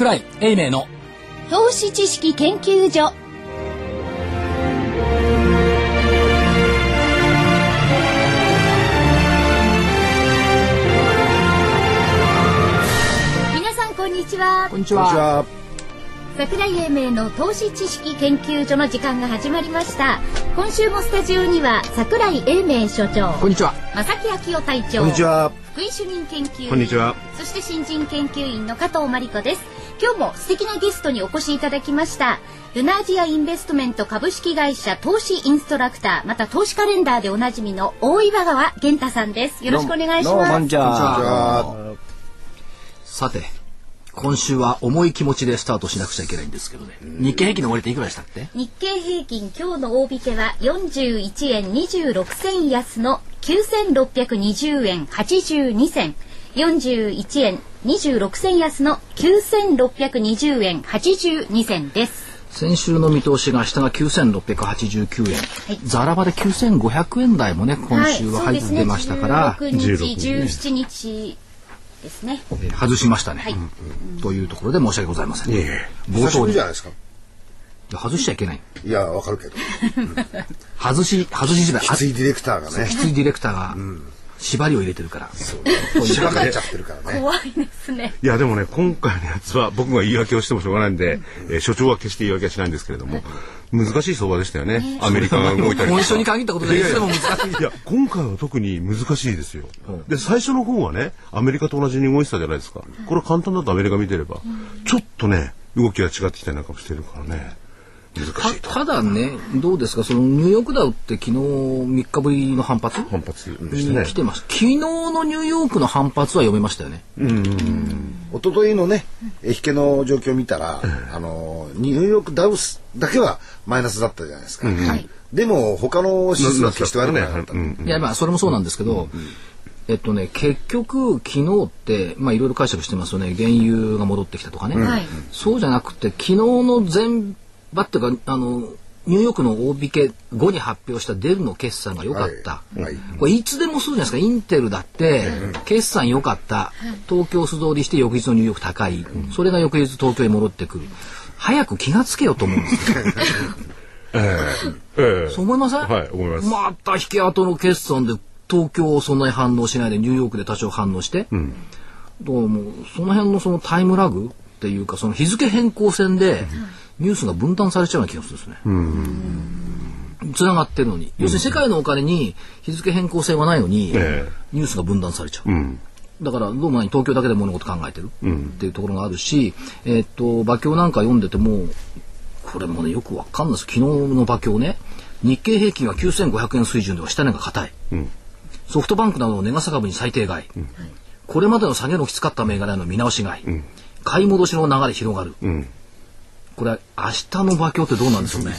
桜井英明の投資知識研究所。皆さんこんにちは。こんにちは。桜井英明の投資知識研究所の時間が始まりました。今週もスタジオには桜井英明所長こんにちは。正木昭夫隊長こんにちは。福井主任研究員こんにちは。そして新人研究員の加藤真理子です今日も素敵なゲストにお越しいただきました。ルナージアインベストメント株式会社投資インストラクターまた投資カレンダーでおなじみの大岩川源太さんです。よろしくお願いします。さて今週は重い気持ちでスタートしなくちゃいけないんですけどね。日経平均の終わりっていくらでしたって日経平均今日の大引けは41円26銭安の9620円82銭41円26銭安の9620円82銭です。先週の見通しが下が9689円、い。ザラバで9500円台もね今週は入ってましたから、はい、ね、16 16日17日ですね。えー外しましたね、はい。というところで申し訳ございません、いえいえ。冒頭に。りじゃないですか。外しちゃいけない。いや、わかるけど。外し外し時代きついディレクターがね。き、ついディレクターが縛りを入れてるから、しばかれちゃってるからね。怖いですね。いやでもね今回のやつは僕が言い訳をしてもしょうがないんで、えー所長は決して言い訳はしないんですけれども難しい相場でしたよね。アメリカが動いたり今週に限ったことでいつでも難しい。いや今回は特に難しいですよ、で最初の方はねアメリカと同じに動いてたじゃないですか。これは簡単だとアメリカ見てれば、ちょっとね動きが違ってきたりなんかもしてるからねたただね。どうですか？そのニューヨークダウって昨日3日ぶりの反発？反発でしたね。に来てます昨日のニューヨークの反発は読めましたよね。一昨日のね、え引けの状況を見たら、あの、ニューヨークダウスだけはマイナスだったじゃないですか。はい。でも、他の指数は決して悪くなかった。うんいやまあそれもそうなんですけど、えっとね結局昨日ってまあいろいろ解釈してますよね。原油が戻ってきたとかね、はい。そうじゃなくて昨日の前場っていうかあのニューヨークの大引け後に発表したデルの決算が良かった、はい。はい。これいつでもそうじゃないですか。インテルだって決算良かった。東京素通りして翌日のニューヨーク高い、それが翌日東京に戻ってくる。早く気がつけよと思うんですよ。ええ。そう思いません？はい思います。また引け跡の決算で東京そんなに反応しないでニューヨークで多少反応して、どうもその辺のそのタイムラグっていうかその日付変更線でニュースが分担されちゃうような気がするんですね。つながってるのに、要するに世界のお金に日付変更線はないのに、ええ。ニュースが分断されちゃう。うん。だからどうも何東京だけで物事考えてるっていうところがあるし、えーっと馬鏡なんか読んでてもこれもねよくわかんないです。昨日の馬鏡ね日経平均は9500円水準では下値が硬い、ソフトバンクなどの値傘株に最低買い、これまでの下げのきつかった銘柄への見直し買い、買い戻しの流れ広がる、ん。これ明日の馬鏡ってどうなんでしょう ね。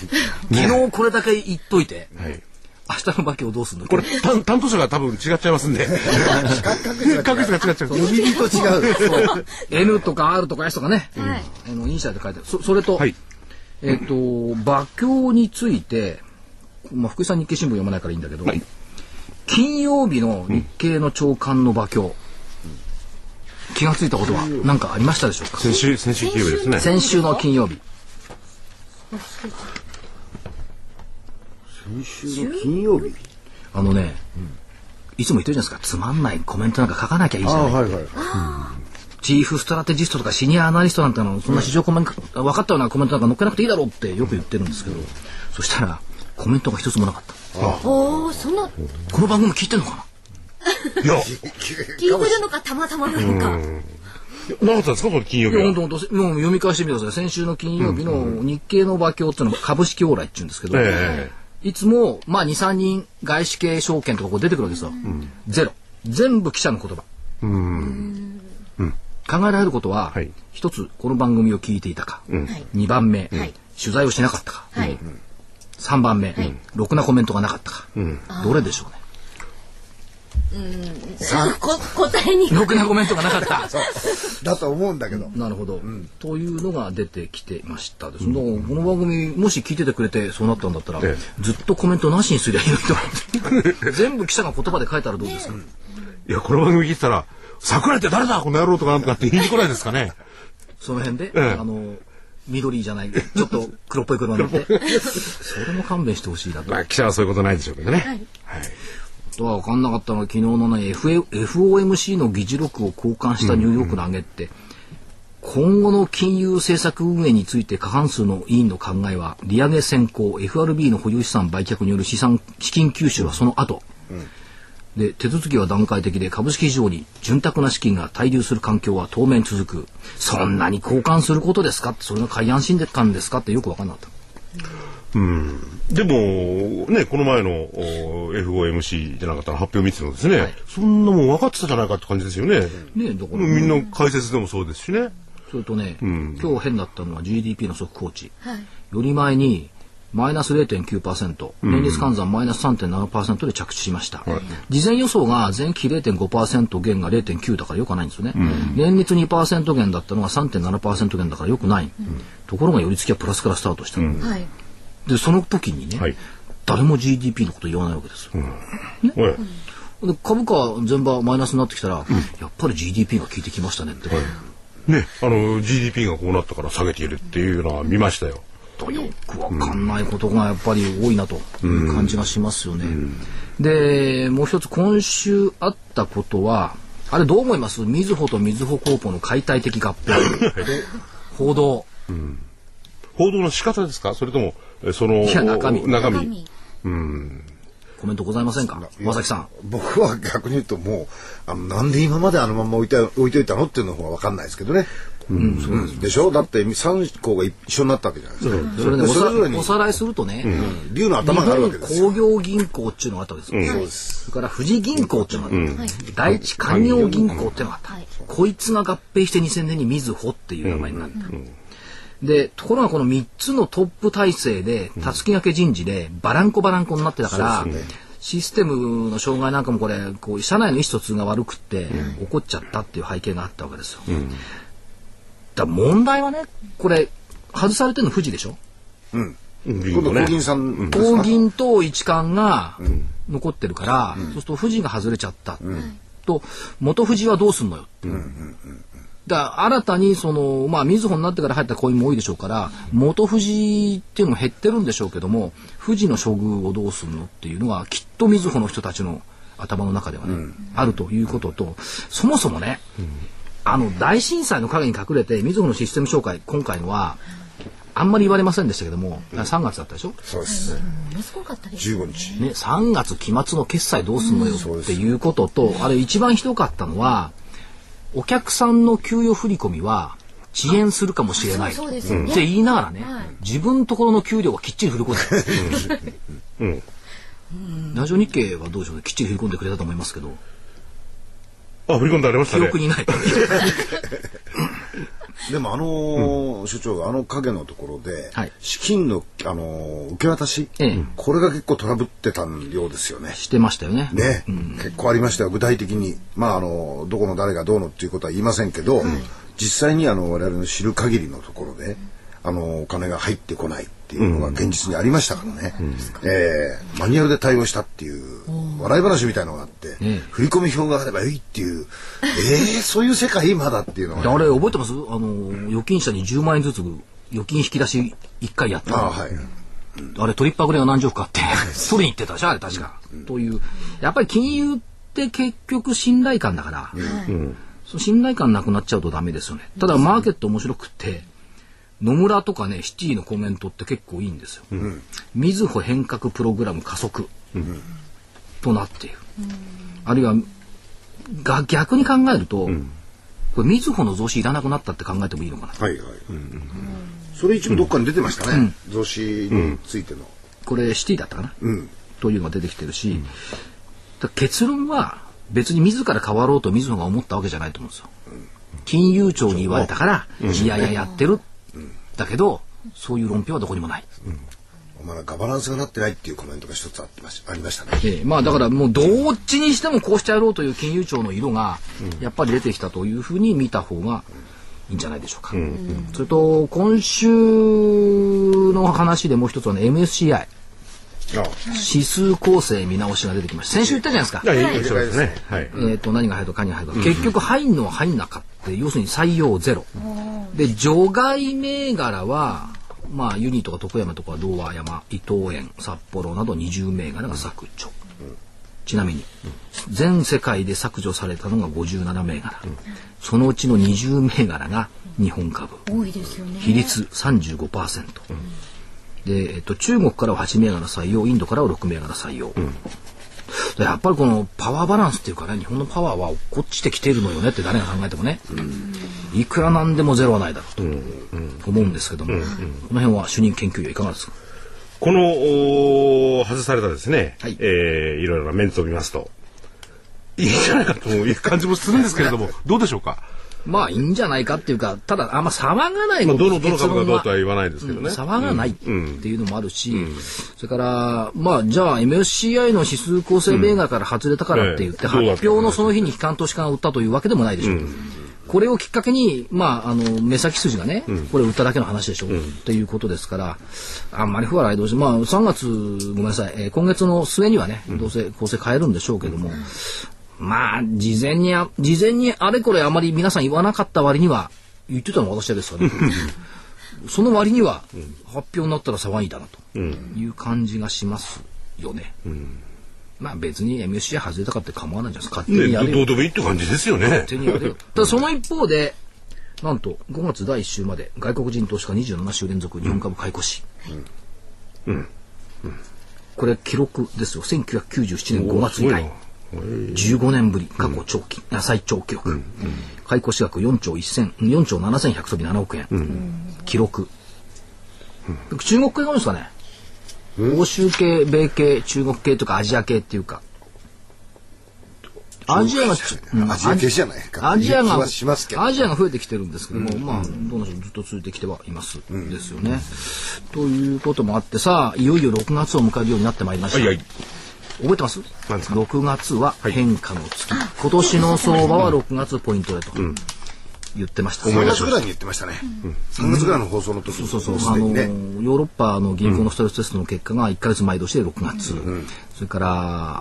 昨日これだけ言っといて、はい。明日の馬鏡どうするの？これ担担当者が多分違っちゃいますんで。確率が違っちゃう。読み人と違う。そう。N とか R とか S とかね、はい。あのイニシャルで書いてある。そそれと、はい。えっ、と馬鏡について、まあ、福井さん日経新聞読まないからいいんだけど、はい。金曜日の日経の朝刊の馬鏡、気がついたことは何かありましたでしょうか？先週先週金曜日ですね。先週の金曜日。先週の金曜日？あのね、いつも言ってるじゃないですか。つまんないコメントなんか書かなきゃいいじゃない、あはいはい。チーフストラテジストとかシニアアナリストなんてのそんな市場コメント、分かったようなコメントなんか載っけなくていいだろうってよく言ってるんですけど、そしたらコメントが一つもなかった。おおそんなこの番組聞いてんのかいや。聞いてるのかたまたまなのか。なかったんですかこれ金曜日は？本当本当もう読み返してみてください。先週の金曜日の日経の馬鏡っていうのは株式往来って言うんですけど、えいつもまあ23人外資系証券とかこう出てくるわけですよ、ゼロ。全部記者の言葉。えうん。考えられることは、はい。一つこの番組を聞いていたか、ん。二番目、はい。取材をしなかったか、はい。三番目、ろくなコメントがなかったか、どれでしょうねこ答えに。ろくなコメントがなかった。だと思うんだけど。なるほど、というのが出てきてました。です、だからこの番組もし聞いててくれてそうなったんだったら、えずっとコメントなしにすりゃいいと思って。全部記者が言葉で書いたらどうですか、いやこの番組聞いてたら桜井って誰だ？この野郎とかなんとかって言いに来ないですかね？その辺で、ええ。あの緑じゃないちょっと黒っぽい車乗って。それも勘弁してほしいなと。まあ記者はそういうことないでしょうけどね。はい。とは分かんなかったのは昨日のね、FOMC の議事録を交換したニューヨークの上げって、今後の金融政策運営について過半数の委員の考えは利上げ先行 FRB の保有資産売却による資産資金吸収はその後、で手続きは段階的で株式市場に潤沢な資金が滞留する環境は当面続く。そんなに交換することですか？それが海安心感ですか？ってよく分かんなかった。でも、ね、この前のお FOMC じゃなかったら発表見てたのですね、そんなもん分かってたじゃないかって感じですよね。ねだからみんな解説でもそうですしね。それとね、今日変だったのは GDP の速報値。はいより前にマイナス0.9%、年率換算マイナス3.7%で着地しました。事前予想が前期0.5%減が0.9だから良くないんですよね。年率2%減だったのが3.7%減だから良くない。ところが寄り付きはプラスからスタートした。はいで、その時にね、はい誰も GDP のこと言わないわけですよ。はいで株価全場マイナスになってきたら、やっぱり GDP が効いてきましたねって。ね、あの GDP がこうなったから下げているっていうのは見ましたよ。よくわかんないことがやっぱり多いなという感じがしますよね。で、もう一つ今週あったことは、あれどう思います？みずほとみずほコーポの解体的合併。報道。報道の仕方ですか？それともえその中身中身中身コメントございませんか？山崎さん。僕は逆に言うともうあのなんで今まであのまま置いて置いといたのっていうの方が分かんないですけどね。うんでしょ？だって3校が一緒になったわけじゃないですか。それね、おさでそれぞれにおさらいするとね、竜の頭があるわけですよ。工業銀行っていうのがあったわけですよ。そうです。それから富士銀行っていうのがあった。第一勧業銀行っていうのがあった。はいこいつが合併して2000年にみずほっていう名前になった。で、ところがこの3つのトップ体制で、たすき掛け人事でバランコバランコになってたから、システムの障害なんかもこれ、こう、社内の意思疎通が悪くって、起こっちゃったっていう背景があったわけですよ。だから問題はね、これ、外されてるの富士でしょ？うん。銀今度ね小銀さん。大銀と一貫が残ってるから、そうすると富士が外れちゃった、と元富士はどうすんのよって。いう。だから新たにその、まあ、みずほになってから入ったコインも多いでしょうから元富士っていうのも減ってるんでしょうけども富士の処遇をどうするのっていうのはきっとみずほの人たちの頭の中ではね、あるということとそもそもね、あの大震災の陰に隠れてみずほのシステム紹介今回のはあんまり言われませんでしたけども、3月だったでしょ？そうです。ものすごかったです15日。ね、3月期末の決済どうすんのよっていうことと、あれ一番ひどかったのは、お客さんの給与振り込みは遅延するかもしれない。そうそうですよね。って言いながらね、はい。自分のところの給料はきっちり振り込んでる。ラジオ日経はどうでしょうね、きっちり振り込んでくれたと思いますけど、あ、振り込んでありましたね。記憶にない。でもあのー所長あの影のところで、はい。資金のあのー受け渡し、ええ。これが結構トラブってたようですよね。してましたよね。ね、結構ありましたよ。具体的にまああのどこの誰がどうのっていうことは言いませんけど、実際にあの我々の知る限りのところであのお金が入ってこないっていうのが現実にありましたからね、えーマニュアルで対応したっていう笑い話みたいのがあって、振込表があればいいっていうえー、そういう世界まだっていうのが、であれ覚えてます？あの、預金者に10万円ずつ預金引き出し1回やったの。あはい。あれトリッパーグレが何十かあって、取りに行ってたじゃん、あれ確か。という。やっぱり金融って結局信頼感だから、その信頼感なくなっちゃうとダメですよね。ただマーケット面白くって、野村とかね、シティのコメントって結構いいんですよ。みずほ変革プログラム加速、となっている。あるいは、が逆に考えると、これみずほの増資いらなくなったって考えてもいいのかな。はいはい、それ一部どっかに出てましたね、増資についての、これシティだったかな、うん。というのが出てきてるし、結論は別に自ら変わろうとみずほが思ったわけじゃないと思うんですよ。金融庁に言われたから、いやいややってる。だけど、そういう論評はどこにもない。まだガバナンスがなってないっていうコメントが一つあってましありましたね。ええまあだからもうどっちにしてもこうしてやろうという金融庁の色がやっぱり出てきたというふうに見た方がいいんじゃないでしょうか。それと今週の話でもう一つはね MSCI あ指数構成見直しが出てきました。先週言ったじゃないですか。はい。えー、と何が入るか何が入るか、結局入んのは入んなかった要するに採用ゼロ。で除外銘柄はまあユニとか徳山とか堂和山伊藤園札幌など20銘柄が削除、ちなみに、全世界で削除されたのが57銘柄、そのうちの20銘柄が日本株。多いですよね。比率35%、で、えっと、中国からは8銘柄採用インドからは6銘柄採用、でやっぱりこのパワーバランスっていうかね日本のパワーは落っこちてきてるのよねって誰が考えてもね、いくらなんでもゼロはないだろうと思うんですけども、この辺は主任研究員いかがですか？この外されたですね、はい。えーいろいろなメンツを見ますと。いいんじゃないかという感じもするんですけれども どうでしょうか、まあいいんじゃないかっていうかただあんま騒がないまあ、のどのどの株がどうとは言わないですけどね、うん騒がないっていうのもあるし、それからまあじゃあ MSCI の指数構成銘柄から外れたからって言って、発表のその日に機関投資家が売ったというわけでもないでしょう。これをきっかけに、まあ、あの、目先筋がね、これ売っただけの話でしょ、っていうことですから、あんまり不笑い同時、まあ、3月、ごめんなさい、えー今月の末にはね、どうせ構成変えるんでしょうけども、まあ、事前にあ、事前にあれこれあまり皆さん言わなかった割には、言ってたのは私ですからね。その割には、発表になったら騒いだなという感じがしますよね。まあ別に MSCI 外れたかって構わないじゃないですか。勝手にやれよ。ねどどうでもいいって感じですよね勝手にやれよ。ただその一方で、なんと5月第1週まで外国人投資家27週連続日本株買い越し。これ記録ですよ。1997年5月以来。15年ぶり、過去長期、あ最長記録。買い越し額4兆1000、4兆7100飛び7億円。記録。中国系が多いんですかね？欧州系、米系、中国系とかアジア系っていうか。アジアがアジア系じゃないか。アジアがアジアが増えてきてるんですけども、まあどうなんでしょうずっと続いてきてはいます、ですよね。ということもあってさあいよいよ6月を迎えるようになってまいりました。はいはい覚えてます？何ですか ?6 月は変化の月、今年の相場は6月ポイントでと言ってました。3月ぐらいに言ってましたね。3月ぐらいの放送の時に。そうそう、すあの。ヨーロッパの銀行のストレステストの結果が1ヶ月前倒しで6月、それから、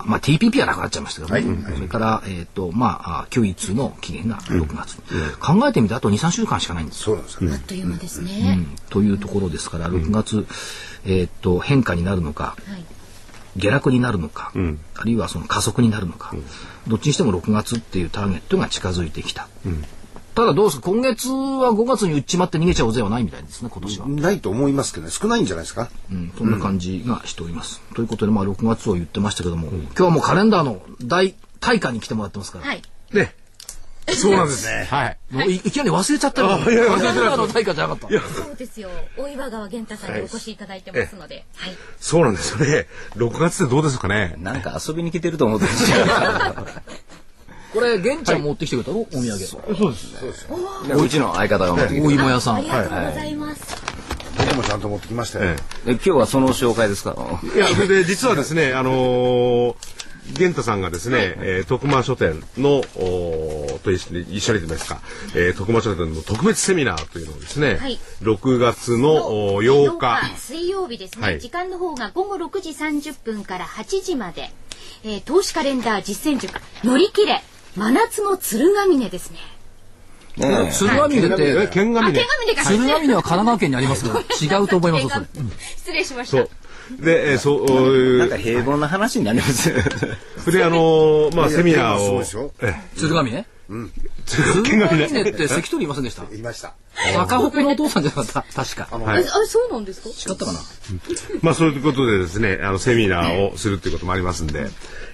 まあ、TPP はなくなっちゃいましたけどね、それから、えっ、と、まあ、912の期限が6月、考えてみてあと2、3週間しかないんです。よ。そうなんですよね。あっ。という間ですね。というところですから、6月、えっ、と、変化になるのか、はい。下落になるのか、あるいはその加速になるのか、どっちにしても6月っていうターゲットが近づいてきた。ただどうですか今月は5月に売っちまって逃げちゃおうぜはないみたいですね、今年は。ないと思いますけどね。少ないんじゃないですか？うん、そんな感じがしております。ということで、まあ、6月を言ってましたけども、今日はもうカレンダーの大大会に来てもらってますから、はい。ねそうなんですね。はい。もういい。きなり忘れちゃったよ。あいやいや忘れてないカレンダーの大会じゃなかった。そうですよ。大岩川源太さんにお越しいただいてます。ので。はい。そうなんですよね。6月ってどうですかね。なんか遊びに来てると思ってましたよこれ、玄ちゃん持ってきてくれたの、お土産。でうちの相方が持ってきて大芋屋さん。ありがとうございます。僕もちゃんと持ってきましたよ。で今日はその紹介ですか？いや、それで実はですね、あのー、玄太さんがですね、えー徳間書店の、おーと一緒に一緒に言ってますか、えー徳間書店の特別セミナーというのをですね、はい。6月のお8日、水曜日ですね、はい。時間の方が午後6時30分から8時まで、えー投資カレンダー実践塾乗り切れ。真夏の鶴ヶ峰ですね。ね鶴ヶ峰っえ、て、剣ヶ峰。鶴ヶ峰は神奈川県にありますけど、違うと思います。失礼しました。で、えーそう、おえなんかー。平凡な話になります。それであのーまあ、セミナーをそうですよ、え鶴ヶ峰鶴ヶ峰って関取いませんでした？言いました。赤北のお父さんじゃなかった？確か。ああそうなんですか？違ったかなまあそういうことでですね、あのセミナーをするっていうこともありますんで、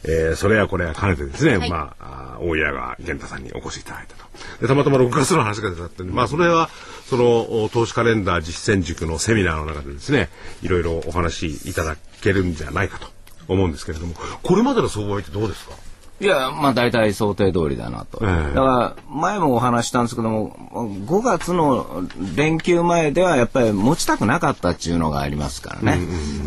えーそれやこれや兼ねてですね、はい。まあ、大家が源太さんにお越しいただいたと。でたまたま6月の話が出たってんで、まあそれは、そのお投資カレンダー実践塾のセミナーの中でですね、いろいろお話しいただけるんじゃないかと思うんですけれども、これまでの相場ってどうですか？いや、まあ大体想定通りだなと。ええだから前もお話したんですけども、5月の連休前ではやっぱり持ちたくなかったっていうのがありますからね。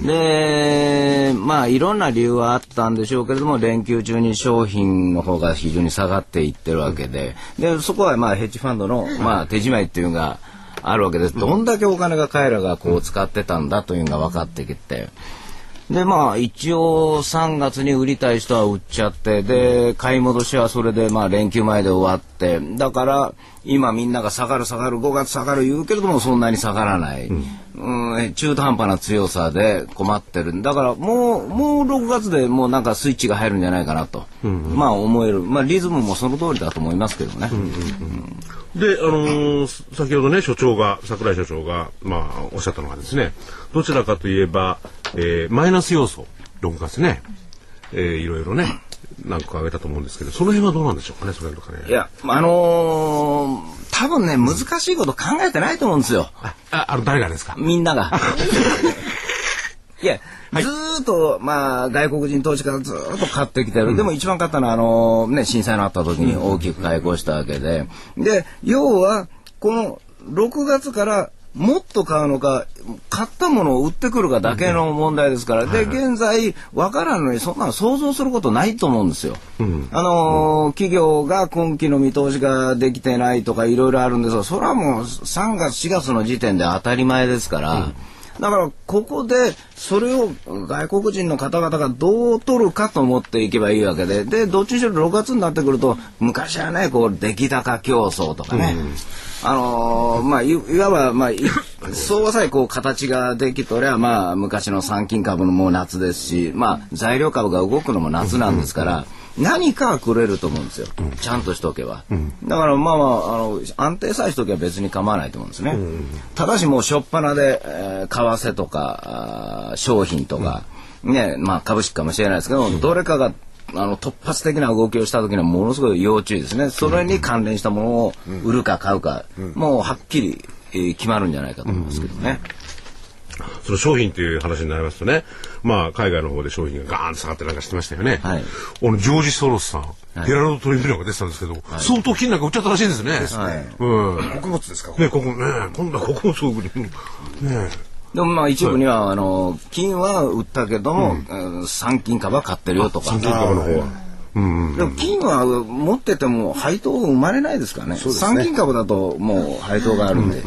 で、まあいろんな理由はあったんでしょうけれども、連休中に商品の方が非常に下がっていってるわけで、で、そこはまあヘッジファンドのまあ手締まいっていうのがあるわけです。どんだけお金が彼らがこう使ってたんだというのが分かってきて。でまあ一応3月に売りたい人は売っちゃってで買い戻しはそれでまあ連休前で終わって。だから今みんなが下がる下がる5月下がる言うけれどもそんなに下がらない、うん。中途半端な強さで困ってるだからもうもう6月でもうなんかスイッチが入るんじゃないかなと、まあ思える、まあ、リズムもその通りだと思いますけどね。で、あのー先ほどね、所長が、桜井所長が、まあ、おっしゃったのがですね、どちらかといえば、えーマイナス要素、6月ね、えーいろいろね、何個か挙げたと思うんですけど、その辺はどうなんでしょうかね、それとかね。いや、あのー多分ね、難しいこと考えてないと思うんですよ。あ、あの、誰がですか？みんなが。いや、ずーっと、まあ、外国人投資家がずーっと買ってきてる。でも一番買ったのは、あのね、震災のあった時に大きく開口したわけで。で、要は、この6月からもっと買うのか、買ったものを売ってくるかだけの問題ですから。で、現在、わからんのに、そんなの想像することないと思うんですよ。あのー企業が今期の見通しができてないとかいろいろあるんですが、それはもう3月、4月の時点で当たり前ですから、だからここでそれを外国人の方々がどう取るかと思っていけばいいわけで、で、どっちにしろ6月になってくると、昔はね、こう、出来高競争とかね、あのーまあ、いわば、まあ、そう さえこう形ができとりゃ、まあ、昔の参勤株のもう夏ですし、まあ、材料株が動くのも夏なんですから、何かはくれると思うんですよ。ちゃんとしとけば。だからまあまあ、あの、安定さえしとけば別に構わないと思うんですね。ただしもう初っ端で、えー為替とか、あ商品とか、ね、まあ株式かもしれないですけど、どれかがあの突発的な動きをした時にはものすごい要注意ですね。それに関連したものを売るか買うか、もうはっきり、えー決まるんじゃないかと思いますけどね。その商品っていう話になりますとね、まあ、海外の方で商品がガーンと下がってなんかしてましたよね。はいあの、ジョージ・ソロスさん、ヘラルド・トリビューが出てたんですけど、相当金なんか売っちゃったらしいんですね。はいうん。穀物ですか、ね、ここね、今度はここもすごくね、ねでもまあ一部には、あの、金は売ったけども、うん参金株は買ってるよとか。参金株の方は。うんでも金は持ってても配当生まれないですからね。ですね参金株だともう配当があるんで。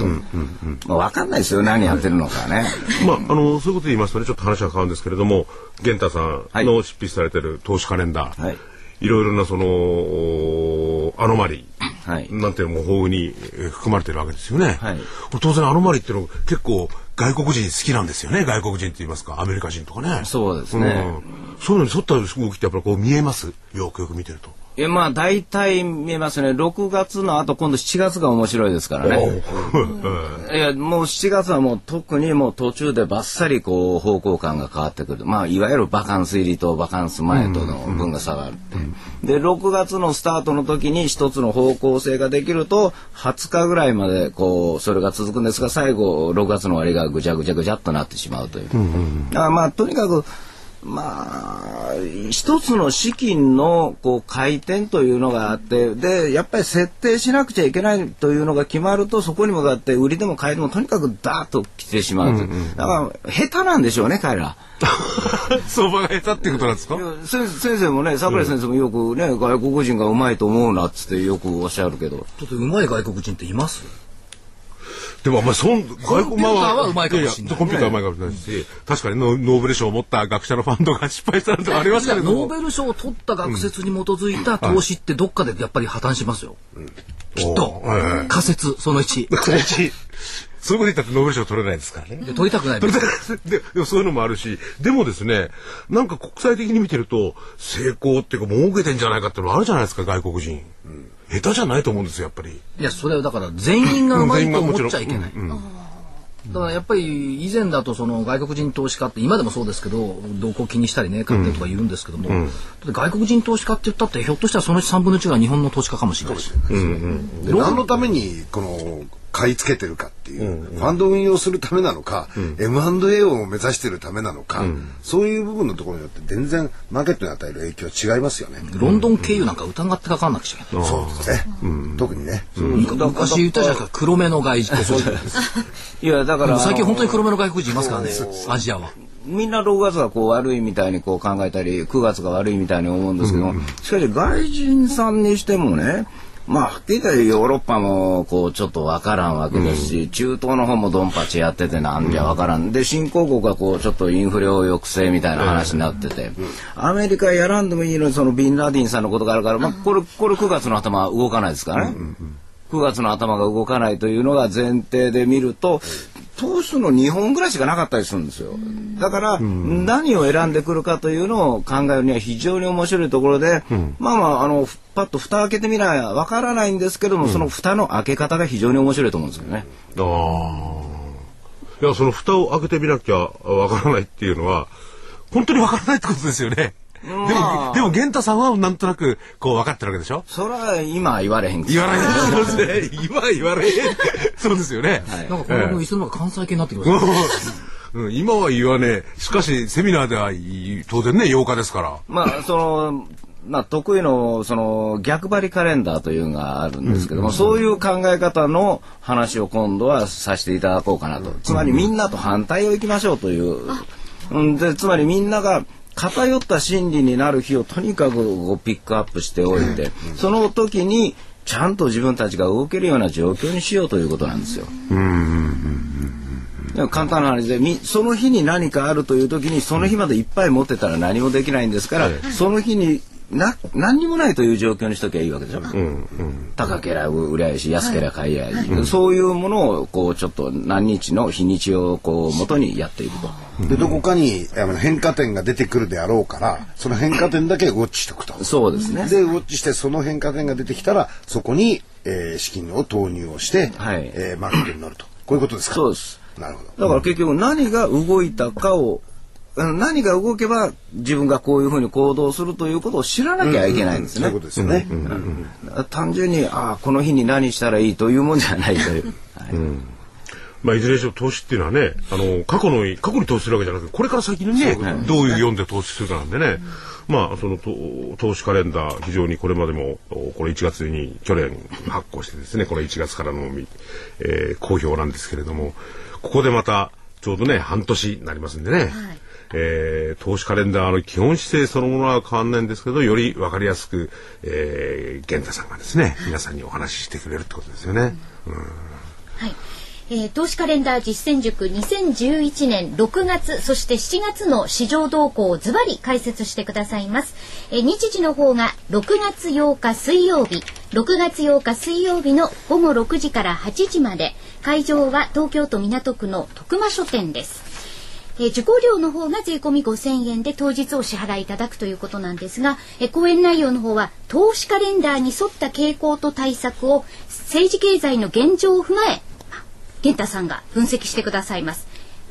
まあわかんないですよ。何やってるのかね。まあ、あの、そういうことで言いますとね、ちょっと話は変わるんですけれども、玄太さんの執筆されてる投資カレンダー、はいいろいろなその、おアノマリー、はいなんていうのも豊富にえー含まれてるわけですよね。はい当然アノマリーっていうのは結構外国人好きなんですよね。外国人って言いますか、アメリカ人とかね。そうですねうんそういうのに沿った動きってやっぱりこう見えます？よくよく見てると。いやまあ大体見えますね。6月の後今度7月が面白いですからね。いやもう7月はもう特にもう途中でばっさりこう方向感が変わってくる。まあいわゆるバカンス入りとバカンス前との分が下がるって。で6月のスタートの時に一つの方向性ができると20日ぐらいまでこうそれが続くんですが最後6月の終わりがぐちゃぐちゃぐちゃっとなってしまうという。だからまあとにかくまあ、一つの資金のこう回転というのがあって、で、やっぱり設定しなくちゃいけないというのが決まると、そこに向かって売りでも買いでもとにかくダーッと来てしまうと。だから、下手なんでしょうね、彼ら。相場が下手ってことなんですか？先生もね、桜井先生もよくね、外国人がうまいと思うなっつってよくおっしゃるけど。ちょっとうまい外国人っていますでも、まあ、そん、外コンピューターはうまいかもしれないコンピューターはうまいかもしれないし、確かにノノーベル賞を持った学者のファンドが失敗したのとかありますけれども。ノーベル賞を取った学説に基づいた投資ってどっかでやっぱり破綻しますよ。きっとおーはいはい。仮説、その1。そういうこと言ったってノーベル賞取れないですからね。で取りたくないです。でそういうのもあるし、でもですね、なんか国際的に見てると、成功っていうか儲けてんじゃないかっていうのあるじゃないですか、外国人。下手じゃないと思うんですよ、やっぱり。いや、それはだから全員がうまいと思っちゃいけない。うんうん。だからやっぱり以前だとその外国人投資家って今でもそうですけど動向気にしたりね買ってとか言うんですけども、外国人投資家って言ったってひょっとしたらそのうち3分の1が日本の投資家かもしれないしで何のためにこの買い付けてるかっていう、ファンド運用するためなのか、M&A を目指してるためなのか、そういう部分のところによって全然マーケットに与える影響は違いますよね。ロンドン経由なんか疑ってかかんなくちゃいけない。そうですね。特にね。昔言ったじゃないですか黒目の外国人 いや、だから。最近本当に黒目の外国人いますからねアジアは。みんな6月がこう悪いみたいにこう考えたり、9月が悪いみたいに思うんですけど、しかし外人さんにしてもね、まあ、はっきり言ってヨーロッパもこうちょっとわからんわけですし、中東の方もドンパチやっててなんじゃわからん。で、新興国はこうちょっとインフレを抑制みたいな話になってて、アメリカやらんでもいいのにそのビンラディンさんのことがあるから、まあ、これ、これ9月の頭は動かないですからね。9月の頭が動かないというのが前提で見ると、投手の2本ぐらいしかなかったりするんですよ。だから、何を選んでくるかというのを考えるには非常に面白いところで、うん、まあまあ、あの、パッと蓋開けてみないわからないんですけども、うん、その蓋の開け方が非常に面白いと思うんですよね。ああ。いや、その蓋を開けてみなきゃわからないっていうのは、本当にわからないってことですよね。でも、でも、玄太さんはなんとなく、こう、分かってるわけでしょ？それは今言われへん言われへん。そうですね。今言われへん。そうですよね。はい、なんかこの分、いつの間関西系になってきましたうん、今は言わねえ。しかし、セミナーでは当然ね、8日ですから。まあ、その、まあ、得意のその逆張りカレンダーというのがあるんですけども、うん、そういう考え方の話を今度はさせていただこうかなと。つまりみんなと反対をいきましょうという。うん、でつまりみんなが偏った心理になる日をとにかくピックアップしておいて、その時にちゃんと自分たちが動けるような状況にしようということなんですよ。簡単な話でその日に何かあるという時にその日までいっぱい持ってたら何もできないんですから、その日にな何にもないという状況にしときゃいいわけでしょ。うんうん、高けりゃ売りゃいし安けりゃ買いやいし、はい、そういうものをこうちょっと何日の日にちをこう元にやっていくと。でどこかに変化点が出てくるであろうからその変化点だけウォッチしておくと。そうですね。でウォッチしてその変化点が出てきたらそこに、えー、資金を投入をして、はい、えー、マーケットに乗ると。こういうことですか？そうです。なるほど。だから結局何が動いたかを何が動けば自分がこういうふうに行動するということを知らなきゃいけないんですね。そういうことですよね。単純にああこの日に何したらいいというもんじゃないという。はいまあ、いずれにしろ投資っていうのはね、あの、過去の、過去に投資するわけじゃなくて、これから先にね、どういう読んで投資するかなんでね、まあ、その投資カレンダー、非常にこれまでも、これ1月に去年発行してですね、これ1月からの、えー、好評なんですけれども、ここでまた、ちょうどね、半年になりますんでね、はい。えー、投資カレンダーの基本姿勢そのものは変わんないんですけど、より分かりやすく、えー、源太さんがですね、皆さんにお話ししてくれるってことですよね。うん、はい。えー、投資カレンダー実践塾2011年6月そして7月の市場動向をズバリ解説してくださいます、えー、日時の方が6月8日水曜日。6月8日水曜日の午後6時から8時まで。会場は東京都港区の徳間書店です。えー、受講料の方が税込み5000円で当日お支払いいただくということなんですが、えー、講演内容の方は投資カレンダーに沿った傾向と対策を政治経済の現状を踏まえ源太さんが分析してくださいます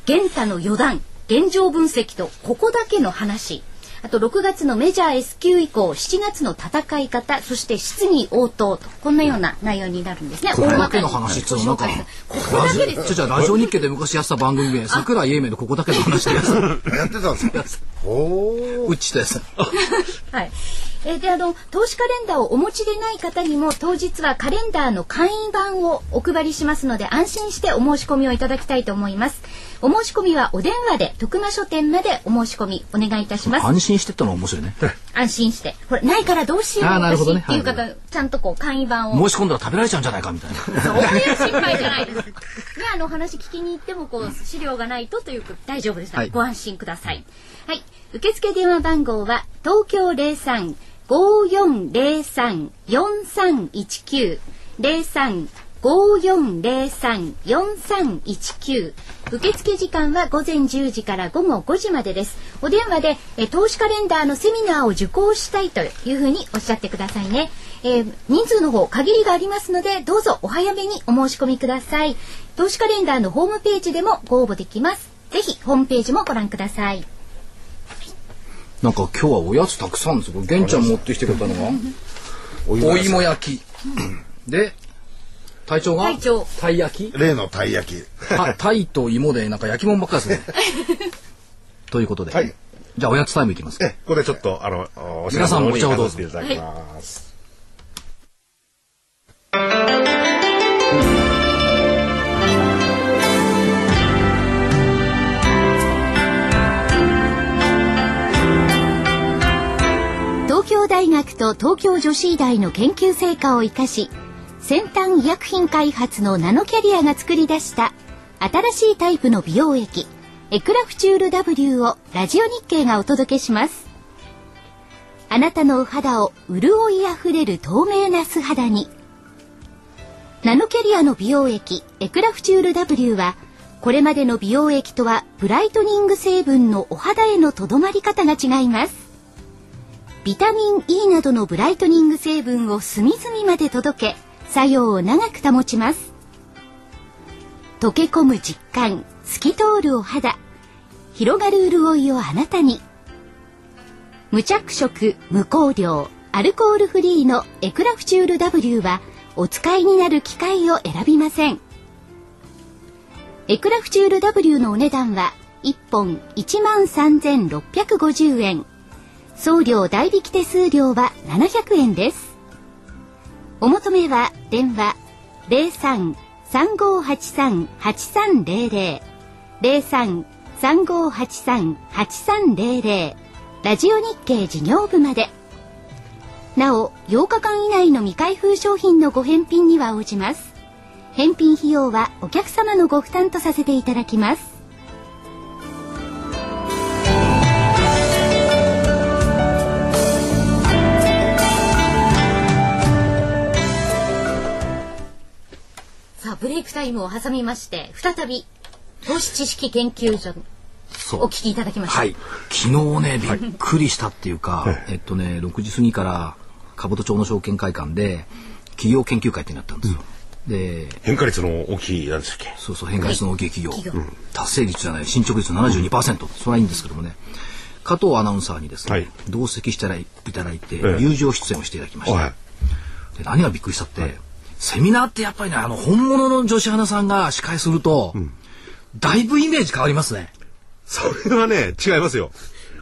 源太の余談現状分析とここだけの話あと6月のメジャー S q 以降7月の戦い方そして質疑応答とこんなような内容になるんですね。ここだけの話っていうのなんかここだけですじゃラジオ日経で昔やった番組名桜井英明のここだけの話でやってたんですか？おお。うちです。はい。えー、であの投資カレンダーをお持ちでない方にも当日はカレンダーの会員版をお配りしますので安心してお申し込みをいただきたいと思います。お申し込みはお電話で徳間書店までお申し込みお願いいたします。安心してったの面白いね。安心して。これないからどうしよう私っていう方、ちゃんとこう会員版を。申し込んだら食べられちゃうんじゃないかみたいな。そういう心配じゃないです。ねあの話聞きに行ってもこう資料がないとという大丈夫です、はい、ご安心ください。はい。受付電話番号は東京零五四零三四三一九零三五四零三四三一九受付時間は午前10時から午後5時までです。お電話でえ投資カレンダーのセミナーを受講したいというふうにおっしゃってくださいね。えー、人数の方限りがありますのでどうぞお早めにお申し込みください。投資カレンダーのホームページでもご応募できます。ぜひホームページもご覧ください。なんか今日はおやつたくさんですよ。玄ちゃん持ってきてくれたのがお芋焼き。で、隊長が隊長。たい焼き？例のたい焼き。たいと芋でなんか焼き物ばっかりですね。ということで。はい。じゃあおやつタイムいきますえ、ここでちょっと、あの、皆さんお茶をどうぞ。いただきます。大学と東京女子医大の研究成果を生かし先端医薬品開発のナノキャリアが作り出した新しいタイプの美容液エクラフチュール W をラジオ日経がお届けします。あなたのお肌を潤いあふれる透明な素肌に。ナノキャリアの美容液エクラフチュール W はこれまでの美容液とはブライトニング成分のお肌へのとどまり方が違います。ビタミン E などのブライトニング成分を隅々まで届け作用を長く保ちます。溶け込む実感透き通るお肌広がる潤いをあなたに。無着色無香料アルコールフリーのエクラフチュール W はお使いになる機会を選びません。エクラフチュール W のお値段は1本1万3650円。送料代引き手数料は700円です。お求めは電話03-3583-8300 03-3583-8300ラジオ日経事業部まで。なお8日間以内の未開封商品のご返品には応じます。返品費用はお客様のご負担とさせていただきます。ブレイクタイムを挟みまして再び投資知識研究所お聞きいただきました。はい。昨日ね、びっくりしたっていうか、はい、えっとね、6時過ぎから兜町の証券会館で企業研究会ってなったんですよ。うん、で、変化率の大きいなんですっけ？そうそう、変化率の大きい企業。はい、達成率じゃない、進捗率72%。うん、それはいいんですけどもね。加藤アナウンサーにですね、はい、同席していただいて、友情出演をしていただきました。で何がびっくりしたって、セミナーってやっぱりね、あの、本物の女子花さんが司会すると、うん、だいぶイメージ変わりますね。それはね、違いますよ。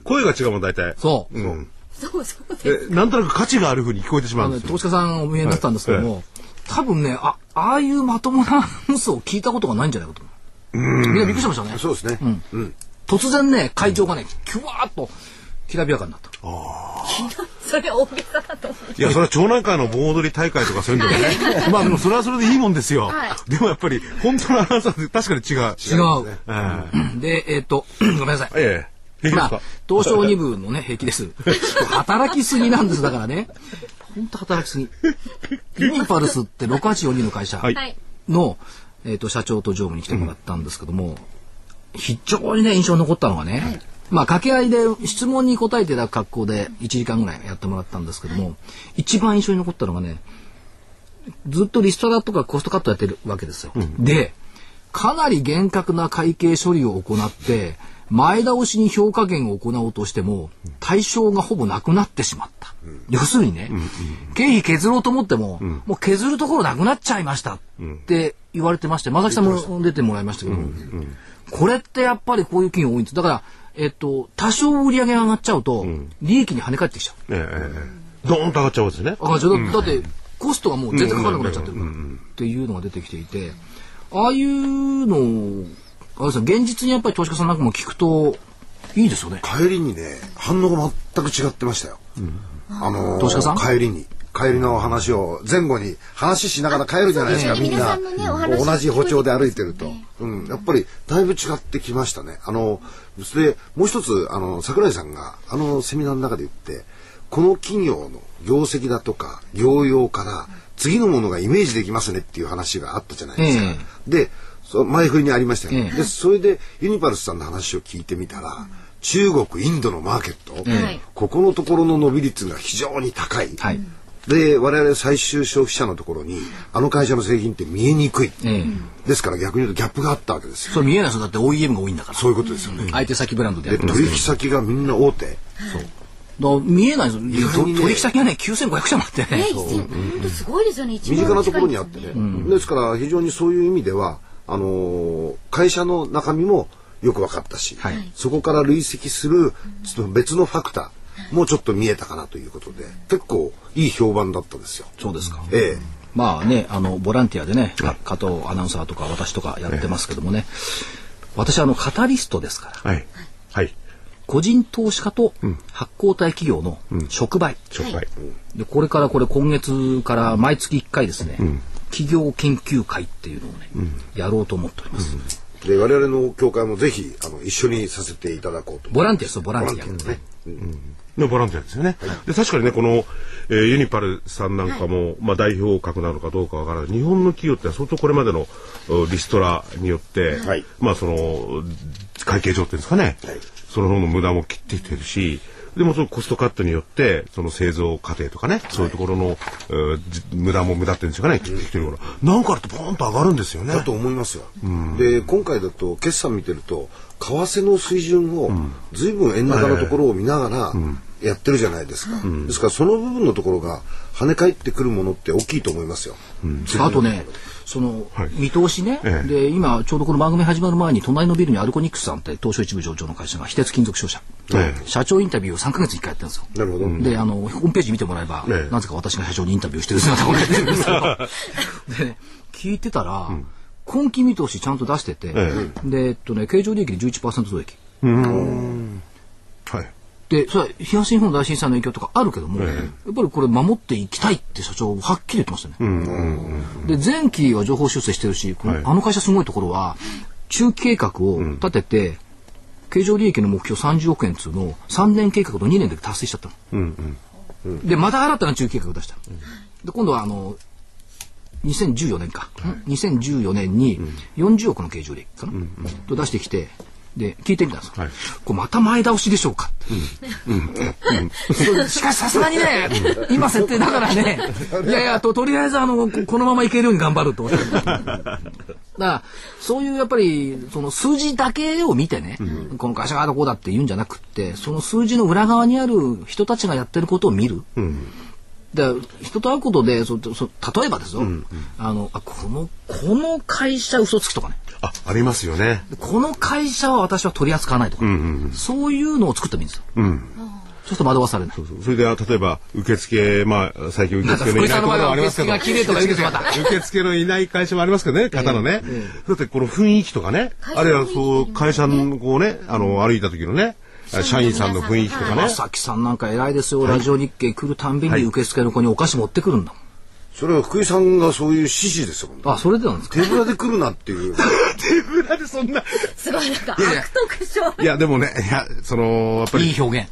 声が違うもん、大体。そう。うん。そうそうでなんとなく価値があるふうに聞こえてしまうんですよ。投資家さんお見えになったんですけども、はい、多分ね、あ、ああいうまともなアナウンスを聞いたことがないんじゃないかと思う。うん。みんなびっくりしましたね。そうですね。うん。うん、突然ね、会場がね、キュワーっと、きらびやかになった。ああ。それ大げさだと思う。いや、それは町内会の盆踊り大会とかそういうのね。まあでもそれはそれでいいもんですよ。はい、でもやっぱり、本当のアナウンサーって確かに違う。違う。で、えっ、と、ごめんなさい。ええ。まあ、東証2部のね、平気です。働きすぎなんです、だからね。本当働きすぎ。ユニパルスって6842の会社の、えっ、と、社長と常務に来てもらったんですけども、非常にね、印象に残ったのがね、まあ、掛け合いで質問に答えてた格好で1時間ぐらいやってもらったんですけども、一番印象に残ったのがね、ずっとリストラとかコストカットやってるわけですよ。うん、で、かなり厳格な会計処理を行って、前倒しに評価減を行おうとしても、対象がほぼなくなってしまった。うん、要するにね、うんうん、経費削ろうと思っても、うん、もう削るところなくなっちゃいましたって言われてまして、正木さんも出てもらいましたけど、これってやっぱりこういう企業多いんです。だから、えっと、多少売り上げが上がっちゃうと、利益に跳ね返ってきちゃう。ええドーンと上がっちゃうんですね。上がっちゃう。だって、コストがもう全然かからなくなっちゃってる。っていうのが出てきていて、ああいうのを、あれです現実にやっぱり投資家さんなんかも聞くと、いいですよね。帰りにね、反応が全く違ってましたよ。あの投資家さん？帰りに。帰りの話を前後に話しながら帰るじゃないですか、みんな、同じ歩調で歩いてると、うん、やっぱりだいぶ違ってきましたね。あのそれでもう一つあの桜井さんがあのセミナーの中で言ってこの企業の業績だとか業用から次のものがイメージできますねっていう話があったじゃないですか。でそ前振りにありましたよね。でそれでユニパルスさんの話を聞いてみたら、中国インドのマーケット、ここのところの伸び率が非常に高い。はいで我々最終消費者のところにあの会社の製品って見えにくい、ええ、ですから逆に言うとギャップがあったわけですよ。それ見えないですよ。だって OEM が多いんだから。そういうことですよね。相手先ブランドでやって取引先がみんな大手。そう。だ見えないですよ、ね、取引先がね9500社もあって。ね。ねすごいですよね。身近なところにあってね、うん、ですから非常にそういう意味ではあのー、会社の中身もよく分かったし、はい、そこから累積する別のファクターもうちょっと見えたかなということで結構いい評判だったですよ。そうですか。ええ。まあねあのボランティアでね加藤アナウンサーとか私とかやってますけどもね、私あのカタリストですから。はい。はい。個人投資家と発行体企業の触媒、触媒でこれからこれ今月から毎月1回ですね、企業研究会っていうのをね、やろうと思っております。で我々の協会もぜひあの一緒にさせていただこうとボランティアですボランティアねのボランティアですよね。で確かにねこの、えーユニパルさんなんかも、まあ代表格なのかどうかわからない。日本の企業って相当これまでのおリストラによって、はい。まあその会計上っていうんですかね、はい。その方の無駄も切ってきてるし。でもそのコストカットによってその製造過程とかね、そういうところの、えーじ無駄も無駄っていうんですかね切ってきてるから、なんかあるとポーンと上がるんですよね。だと思いますよ。で今回だと決算見てると為替の水準を随分円高のところを見ながらやってるじゃないですか。ですからその部分のところが跳ね返ってくるものって大きいと思いますよ。あとね、その、はい。見通しね、ええ。で、今、ちょうどこの番組始まる前に、隣のビルにアルコニックスさんって、東証一部上場の会社が、非鉄金属商社、ええ。社長インタビューを3ヶ月に1回やってるんですよ。なるほど。で、あの、ホームページ見てもらえば、ええ。なぜか私が社長にインタビューしてる姿が書いてるんですけど、でね、聞いてたら、今期見通しちゃんと出してて、えで、えっとね、経常利益で11%増益。はい。で、それは東日本大震災の影響とかあるけども、やっぱりこれ守っていきたいって社長はっきり言ってましたね。で、前期は情報修正してるし、このはいあの会社すごいところは、中期計画を立てて、経常利益の目標30億円っつうのを3年計画と2年で達成しちゃったの。で、また新たな中期計画を出した。で、今度はあの、2014年か、2014年に40億の経常利益かな、と出してきて、で、聞いてみたんですよ。はい。これまた前倒しでしょうか。って。しかしさすがにね、今設定だからね、いやいや、ととりあえずあの、ここのままいけるように頑張ると。だから、そういうやっぱり、その数字だけを見てね、この会社がどこうだって言うんじゃなくって、その数字の裏側にある人たちがやってることを見る。で人と会うことでそそ例えばですよ、あのあこのこの会社嘘つくとかね。あ、ありますよね。この会社は私は取り扱わないとか、そういうのを作ってもいいんですよ。そうすると惑わされない。それで、例えば、受付、まあ、最近受付のいないところもありますけど。受付が綺麗とか言うんですよまた受付のいない会社もありますけどね、方のね。だって、この雰囲気とかね、あるいはそう、会社のこうね、あの、歩いた時のね、社員さんの雰囲気とかねま。さきさんなんか偉いですよ、ラジオ日経来るたんびに受付の子にお菓子持ってくるんだもん。それは福井さんがそういう指示ですよ。あ、それでなんですか？手ぶらで来るなっていう。手ぶらでそんな。すごいなんか悪徳症いや、でもね、いや、その、やっぱりいい、表現。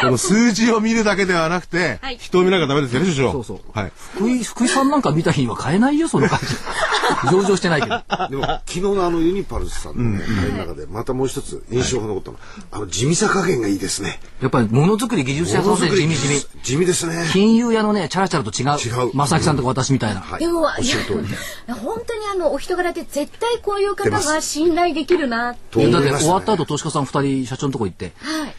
この数字を見るだけではなくてはい、人を見なきゃダメですよね、所長。そうそうはい。福井、福井さんなんか見た日には買えないよ、その感じ。上場してないけど。でも昨日のあのユニパルスさんのね、あれの中でまたもう一つ印象が残ったのは、あの地味さ加減がいいですね。やっぱりものづくり技術者として地味地味。地味ですね。金融屋のね、チャラチャラと違う。違う正木さんとか私みたいな。はいでも、おっいやしゃる通り。本当にあのお人柄で絶対こういう方が信頼できるなってとだって終わった後、投資家さん二人社長のとこ行って、はい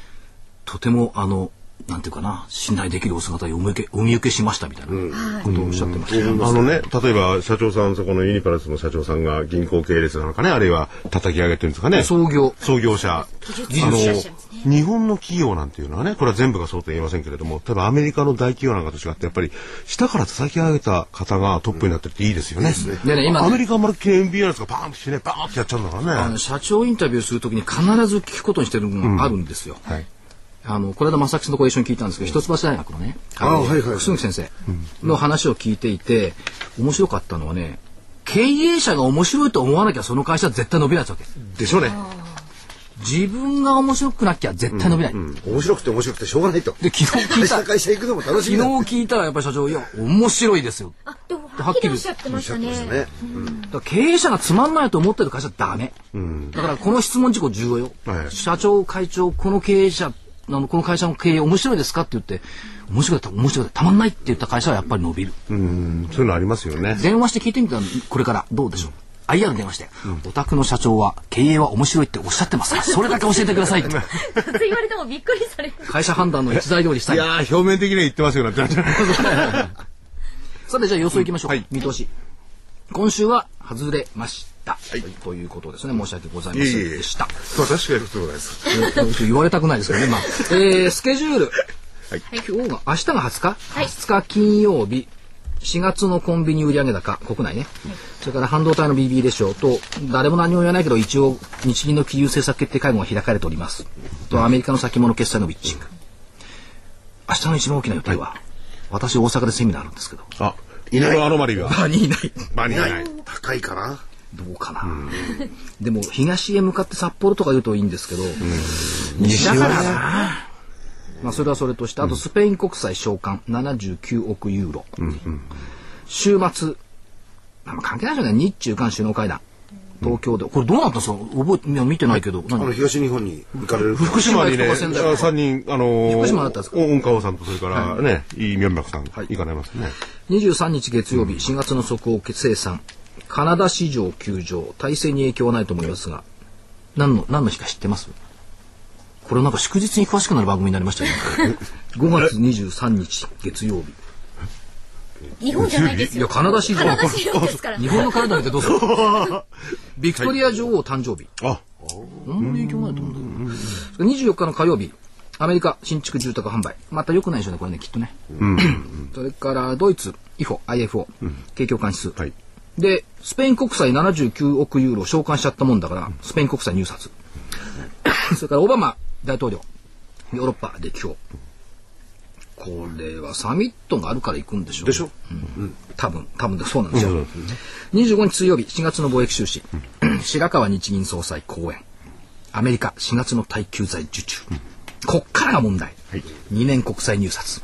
とてもあの、なんていうかな、信頼できるお姿をお見受けお見受けしましたみたいなことをおっしゃってました。あのね、例えば社長さん、そこのユニパルスの社長さんが銀行系列なのかね、あるいは叩き上げてるんですかね。創業。創業者。技術者ですね、日本の企業なんていうのはね、これは全部がそうと言いませんけれども、例えばアメリカの大企業なんかと違って、やっぱり下から叩き上げた方がトップになってるっていいですよね。でね、今ねアメリカはまるっきり MBA ですか、バーンとしてね、バーンってやっちゃうんだからねあの。社長インタビューするときに必ず聞くことにしてるのがあるんですよ。はい。あの、これ間正木さんとこ一緒に聞いたんですけど、一橋大学のね、ああはいはいはい楠木先生の話を聞いていて、面白かったのはね、経営者が面白いと思わなきゃその会社は絶対伸びないわけ。でしょうね。自分が面白くなきゃ絶対伸びない。面白くて面白くてしょうがないと。で、昨日聞いた、会社行くのも楽し日みだ。聞いたらやっぱり社長、いや、面白いですよ。あでもはっきりおっしゃってましたねね。だから経営者がつまんないと思ってる会社はダメ。だからこの質問事項重要よ。はい社長、会長、この経営者、あのこの会社の経営面白いですかって言って、面白い、面白い、たまんないって言った会社はやっぱり伸びる。うん、そういうのありますよね。電話して聞いてみたら、これからどうでしょう？IR に電話して、お宅の社長は経営は面白いっておっしゃってますかそれだけ教えてくださいって。言われてもびっくりされる会社判断の一材料にしたい。いやー、表面的には言ってますよ、なんて。さて、じゃあ予想いきましょう。はい見通し。今週は外れました。ということですね。申し訳ございませんでした。そう、確かにそうです。えー言われたくないですけどね。まあ、えースケジュール。はい今日が、明日が20日、はい ?20 日金曜日。4月のコンビニ売上高、国内ね。それから半導体の BB レシオと、誰も何も言わないけど、一応、日銀の金融政策決定会合が開かれております。と、アメリカの先物決済のウィッチング。明日の一番大きな予定は、私大阪でセミナーあるんですけど、あ、いないアノマリーが。場にいない。場にいない。高いかな。どうかな。でも、東へ向かって札幌とか言うといいんですけど、西だからな。まあ、それはそれとして、あとスペイン国債償還79億ユーロ。週末、あんま関係ないじゃない日中韓首脳会談。東京で。これどうなったんですか？覚え、いや見てないけど。何あの東日本に行かれる？福島にね、三人、あのー、福島だったんですか？大川さんと、それからね、イ・ミョンバクさん、行かれますね。23日月曜日、4月の速報生産。カナダ市場休場。体制に影響はないと思いますが、何の、何の日か知ってます？これなんか祝日に詳しくなる番組になりましたね。5月23日月曜日。日本じゃないですよ。いや、カナダ市場。カナダ市場ですから。日本のカナダ見てどうするビクトリア女王誕生日。あ、あん？まり影響ないと思うんだけど。24日の火曜日、アメリカ新築住宅販売。また良くないでしょうね、これね、きっとね。それから、ドイツ、IFO、IFO、景況感指数。はい。で、スペイン国債79億ユーロ償還しちゃったもんだから、スペイン国債入札。それから、オバマ大統領、ヨーロッパ歴訪。これはサミットがあるから行くんでしょう。でしょ？うん。多分、多分でそうなんですよ。25日水曜日、4月の貿易収支。白川日銀総裁講演。アメリカ4月の耐久財受注。こっからが問題。2年国債入札。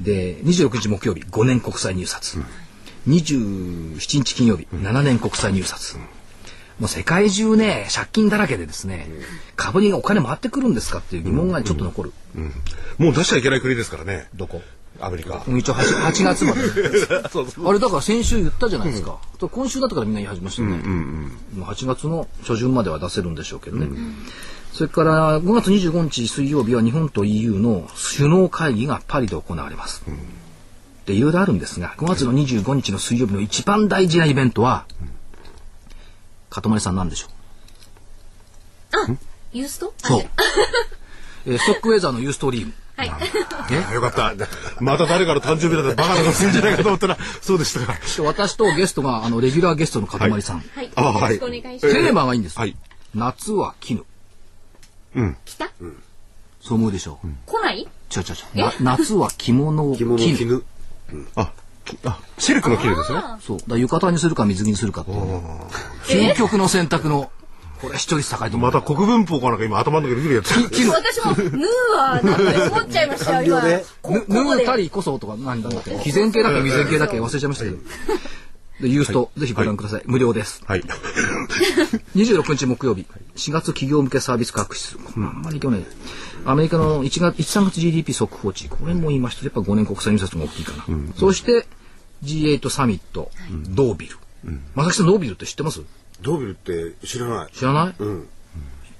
で、26日木曜日、5年国債入札。27日金曜日、7年国債入札。もう世界中ね、借金だらけでですね、株にお金回ってくるんですかっていう疑問がちょっと残る。もう出しちゃいけない国ですからね。どこ？アメリカ。一応 8, 8月まで。あれだから先週言ったじゃないですか。今週だったからみんな言い始めましたよね。もう8月の初旬までは出せるんでしょうけどね。それから5月25日水曜日は日本と EU の首脳会議がパリで行われます。で、いろいろあるんですが、5月の25日の水曜日の一番大事なイベントは、かとまりさんなんでしょう？ユースト？そう。えーストックウェザーのユーストリーム。はい。あよかった。また誰かの誕生日だってバカなことするんじゃないかと思ったら、そうでしたか。で私とゲストが、あの、レギュラーゲストのかとまりさん。はい。あはいよろしくお願いします。テーマがいいんです。はい。夏は絹。来たそう思うでしょう。来ない？ちょちょちょ。な夏は着物を着物絹。絹あ、きあ、シルクの綺麗ですね。そう。だ浴衣にするか水着にするかっていう。究極の選択の、これ視聴率高いと思う。また国文法かなんか今頭の中に出てるやつ。絹。私も、ヌーは、なんて思っちゃいましたよ、今。こぬ、ここでぬたりこそとか、なんだっけ。偽善系だっけ、未然系だっけ、忘れちゃいましたけど。で、ユースト、ぜひご覧ください。無料です。はい。26日木曜日、4月企業向けサービス価格指数。これあんまり去年、アメリカの1月、1、3月 GDP 速報値。これも言いました。やっぱ5年国債入札が大きいかな。そして、G8 サミット、ドービル。まさきさん、ドービルって知ってます？ドービルって知らない知らない？うん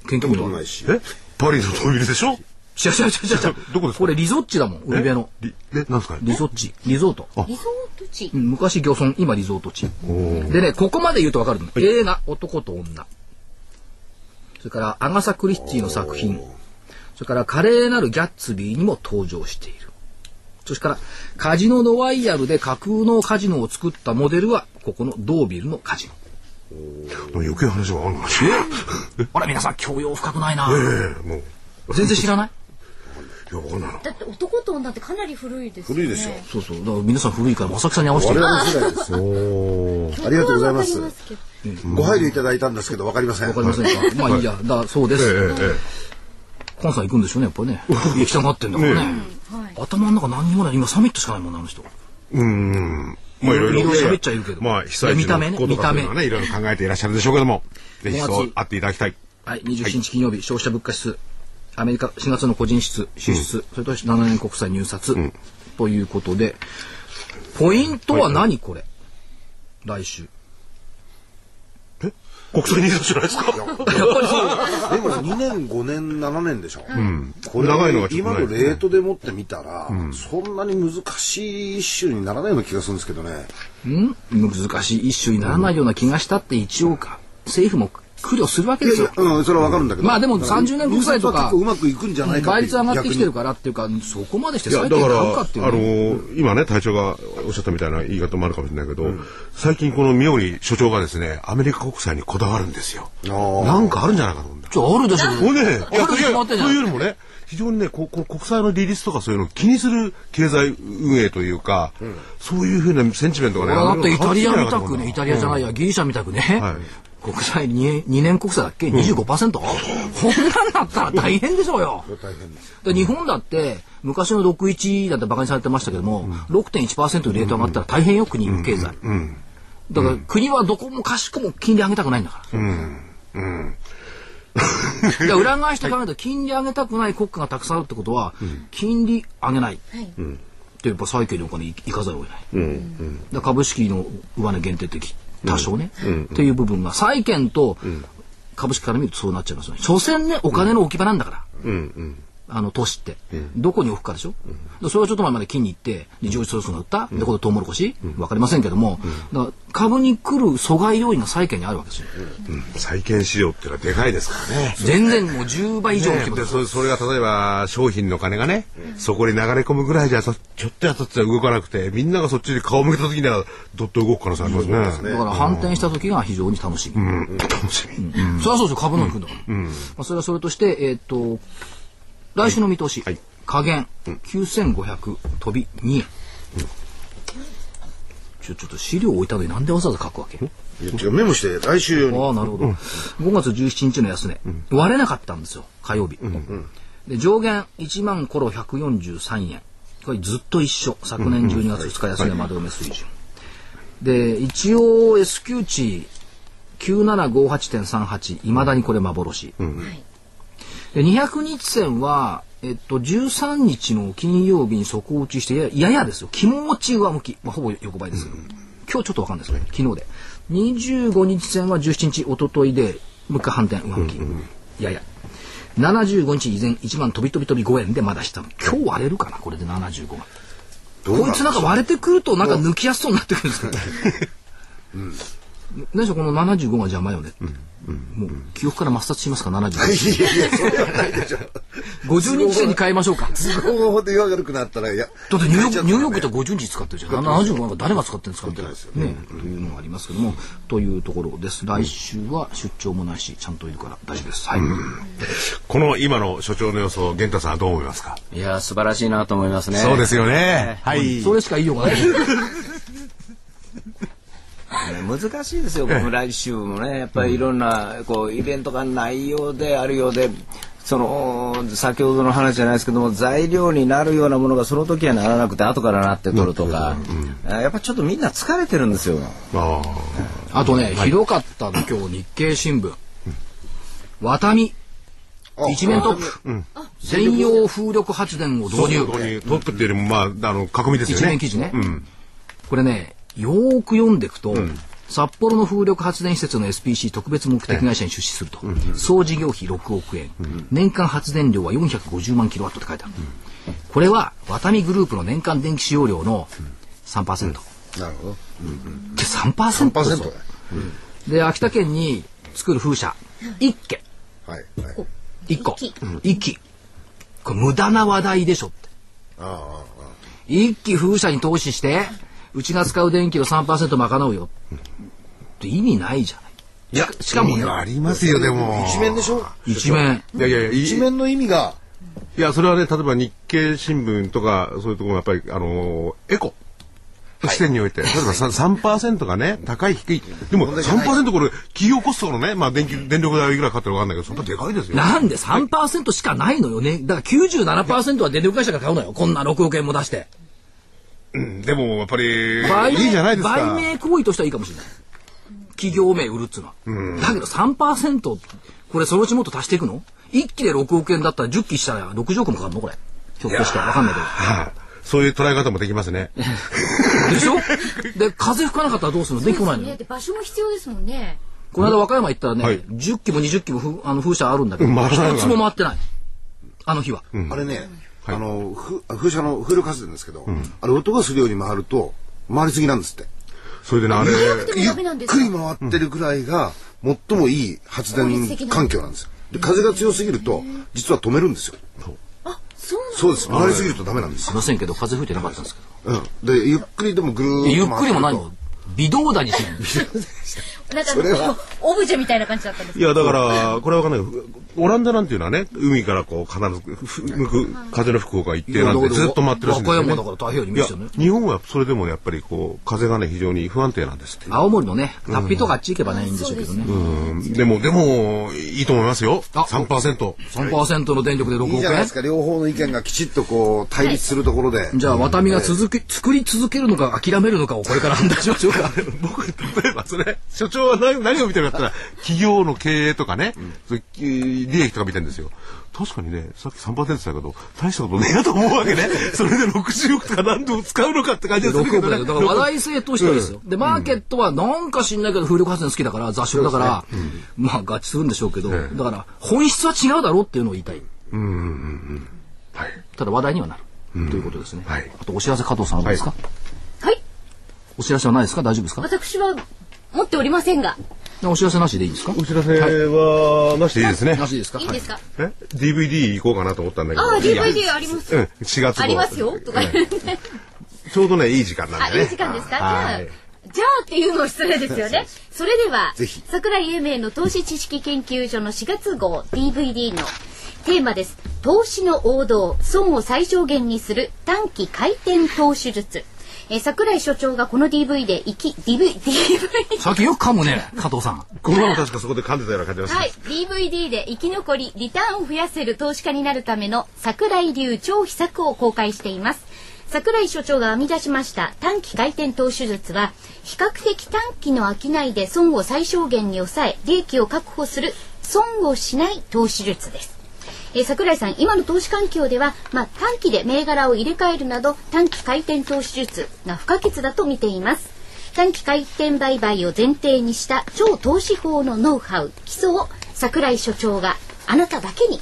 研究部は見たことないしえ？パリのドービルでしょ？違う違う違う違う。どこですか？これリゾッチだもん、海辺の。リえ、なんですか？リゾッチ。リゾート。リゾート地う。ん昔漁村、今リゾート地。でね、ここまで言うとわかるの。映画、男と女。それから、アガサ・クリスティの作品。それから、華麗なるギャッツビーにも登場している。それから、カジノ・ロワイヤルで架空のカジノを作ったモデルは、ここのドービルのカジノ。余計話があるのかしら。あら、皆さん、教養深くないな。ええ、もう。全然知らない？いや、わかんな。だって男と女ってかなり古いですよね。古いでしょそうそう。だから皆さん古いから、まさきさんに合わせて我る。々の世代です。ありがとうございますわかりますけどご配慮いただいたんですけどわかりませんわかりませんか？まあいいや。だそうです。ええ、え関西行くんでしょうね、やっぱりね。行きたがってんだからね。頭の中何にもない。今サミットしかないもんね、あの人。え。うーん。まあ、いろいろ。いろいろ喋っちゃいるけどまあ、被災地の見た目ね復興とかそういうのはね、いろいろ考えていらっしゃるでしょうけども、ぜひ5そう月あっていただきたい。はい、27日金曜日、消費者物価指数。アメリカ4月の個人支出、支出、それと7年国債入札、ということで、ポイントは何？これ来週。国際ニーズじゃないですか。やっぱりそう。でも2年5年7年でしょ、これ長いのがちょっと今のレートでもってみたら、そんなに難しい一種にならないような気がするんですけどねん。難しい一種にならないような気がしたって一応か、政府も苦慮するわけですよや、。うん、それはわかるんだけど。まあでも30年国債とかうまくいくんじゃないか倍率上がってきてるかからっていうか、そこまでして債券買うあかっていうね。の今ね、隊長がおっしゃったみたいな言い方もあるかもしれないけど、最近この妙に所長がですね、アメリカ国債にこだわるんですよ。なんかあるんじゃないかと思うんだ。ちょ、あるでしょ。もうね、あるにってん。いうよりもね、非常にね、こうこう国債の利率とかそういうのを気にする経済運営というか、そういうふうなセンチメントがね、だってイタリアみたくね、イタリアじゃないや、ギリシャみたくね、はい国債 2, 2年国債だっけ ?25%? こんなんだったら大変でしょうよ。で日本だって、昔の61だって馬鹿にされてましたけども、6.1%レート上がったら大変よ、国の経済。だから国はどこもかしこも金利上げたくないんだから。だから裏返して考えると、金利上げたくない国家がたくさんあるってことは、金利上げない。ってやっぱ債券にお金いいかざるを得ない。だから株式の上値限定的多少ね、っていう部分が債券と株式から見るとそうなっちゃいますよね。所詮ねお金の置き場なんだから、あの投資って、どこに置くかでしょ、でそれはちょっと前まで金に行ってで上司ソースが売った、でこれトウモロコシ、わかりませんけども、だから株に来る阻害要因が債券にあるわけですよ。債券市場っていうのはでかいですからね。全然もう10倍以上の規模でです。そそれが例えば商品の金がね、そこに流れ込むぐらいじゃそちょっとやったって動かなくてみんながそっちに顔を向けた時にはどっと動く可能性ありますね。だから反転した時が非常に楽しみ。うん。楽しみ。それはそうですよ、株の行くん。だから。まあ、それはそれとして、えっ、と、来週の見通し、はい。下限、9500飛び2円。ちょ、ちょっと資料置いたのになんでわざわざ書くわけ？いや違うメモして来週用に。ああ、なるほど。5月17日の安値、割れなかったんですよ、火曜日。で上限1万コロ143円。これずっと一緒。昨年12月2日安値窓埋め水準。で、一応 S q 値9758.38、いまだにこれ幻。で200日線は、えっと、13日の金曜日に底打ちしてややややですよ。気持ち上向き、まあ、ほぼ横ばいですけど、今日ちょっとわかんないですね昨日で。25日線は17日一昨日でもう一回反転上向き、やや。75日以前1万飛び飛び飛び5円でまだ下今日割れるかなこれで75がどうなんこいつなんか割れてくるとなんか抜きやすそうになってくるんですけどね。何でしょこの75が邪魔よね。もう記憶から抹殺しますか？75。いやいやそれはないでしょ50日線に変えましょうか。都合で悪くなったらいやだってニューヨーク、ニューヨークってと50日使ってるじゃん。75なんか誰が使ってるんですか？みたいな。ね。というのがありますけども、というところです。来週は出張もないし、ちゃんといるから大丈夫です。はい。この今の所長の予想、源太さんはどう思いますか？いや素晴らしいなと思いますね。そうですよね。はい。それしか言いようがない。ね難しいですよ、僕も来週もね、やっぱりいろんなこうイベントがないようであるようで、その先ほどの話じゃないですけども、材料になるようなものがその時はならなくて、後からなってくるとか、やっぱちょっとみんな疲れてるんですよ。ああとね、ひどかったの今日日経新聞。ワタミ。一面トップ。専用風力発電をあ。そう導入。トップっていうよりも、まあ、あの、囲みですよね。一面記事ね。これね、よーく読んでいくと、札幌の風力発電施設の SPC 特別目的会社に出資すると、総事業費6億円、年間発電量は450万キロワットって書いてある。これは、ワタミグループの年間電気使用量の3%。なるほど。で3%です3%よ。で、秋田県に作る風車、1軒、はいはい。1個、一1機。これ無駄な話題でしょって。ああああ一機風車に投資して、うちが使う電気の3%賄うよ。って意味ないじゃない。いや、しかもねありますよ、でも。一面でしょ？一面。いやいやいや、い一面の意味がいや、それはね、例えば日経新聞とか、そういうところもやっぱり、あのーエコ。視点において、例えば 3%, 3がね、高い低い。でも3%これ、企業コストのね、まあ電気、電力代いくらかかってるかわかんないけど、そんなでかいですよ。なんで3%しかないのよね。だから97%は電力会社が買うのよ。こんな6億円も出して。うんでも、やっぱり、売いいじゃないですか。売名行為としてはいいかもしれない。企業名売るっつうのは。だけど3%、これそのうちもっと足していくの ?1 期で6億円だったら10期したら60億もかかるの？これ。ひょっとしてわかんないけど。はいそういう捉え方もできますね。でしょ？で、風吹かなかったらどうするの？でき来ないの？よね、。で場所も必要ですもんね。この間和歌山行ったらね、はい10機も20機もふあの風車あるんだけど、一つも回ってない。あの日は。あれねあのふ風車の風力発電ですけどあれ音がするように回ると回りすぎなんですって。それでね、あれ、ゆっダメなんですか？くり回ってるぐらいが最もいい発電環境なんですよ。で風が強すぎると実は止めるんですよ。あそうなんそうです。回りすぎるとダメなんですよ。すいませんけど風吹いてなかったんですけど。うん。でゆっくりでもぐるーっとゆっくりも回ってると何微動だにしないなんかそれはオブジェみたいな感じだったんですいや、だから、これはわかんないけど。オランダなんていうのはね、海からこう、必ずふ向く、風の吹く方が一定なんで、ずっと回ってるらしいんですよ、ね。和歌山だから太平洋にいや面してるね、日本はそれでもやっぱりこう、風がね、非常に不安定なんですって。青森のね脱皮とかあっち行けばねいいんでしょうけどねうん。でも、でも、いいと思いますよ。あ3%。3%の電力で6いい億円じゃないですか。両方の意見がきちっとこう対立するところで。じゃあ、ワタミが続け、作り続けるのか諦めるのかをこれから判断しましょうか。僕、例えばそれ、所長は何何を見てるかって言ったら、企業の経営とかね、そういう利益とか見てるんですよ。確かにね、さっき3%って言ったけど、大したことねえなと思うわけね。それで60億とか何度使うのかって感じがする6けどね。億だから話題性としてはですよ。で、マーケットはなんか知んないけど風力発電好きだから、雑食だから、まあ合致するんでしょうけど、だから本質は違うだろうっていうのを言いたい。はい。ただ話題にはなる。ということですね。はいあとお知らせ加藤さんはどうですか？はいお知らせはないですか？大丈夫ですか？私は持っておりませんが。お知らせなしでいいですか？お知らせは、なしでいいですね。なしですか？いいんですか、え ?DVD 行こうかなと思ったんだけど。ああ DVD あります、うん、4月号ありますよ。とか。言ってちょうどね、いい時間なんでね。あいい時間ですか？じゃあはいじゃあっていうのは失礼ですよね。それではぜひ、桜井英明の投資知識研究所の4月号 DVD のテーマです。投資の王道、損を最小限にする短期回転投資術。えー桜井所長がこの DV で生き、DV、DV、さっきよく噛むね、加藤さん。この前も確かそこで噛んでたような感じがします。はい、DVD で生き残り、リターンを増やせる投資家になるための桜井流超秘策を公開しています。桜井所長が編み出しました短期回転投資術は、比較的短期の商いで損を最小限に抑え、利益を確保する損をしない投資術です。えー桜井さん、今の投資環境では、まあ、短期で銘柄を入れ替えるなど短期回転投資術が不可欠だと見ています。短期回転売買を前提にした超投資法のノウハウ、基礎を桜井所長があなただけに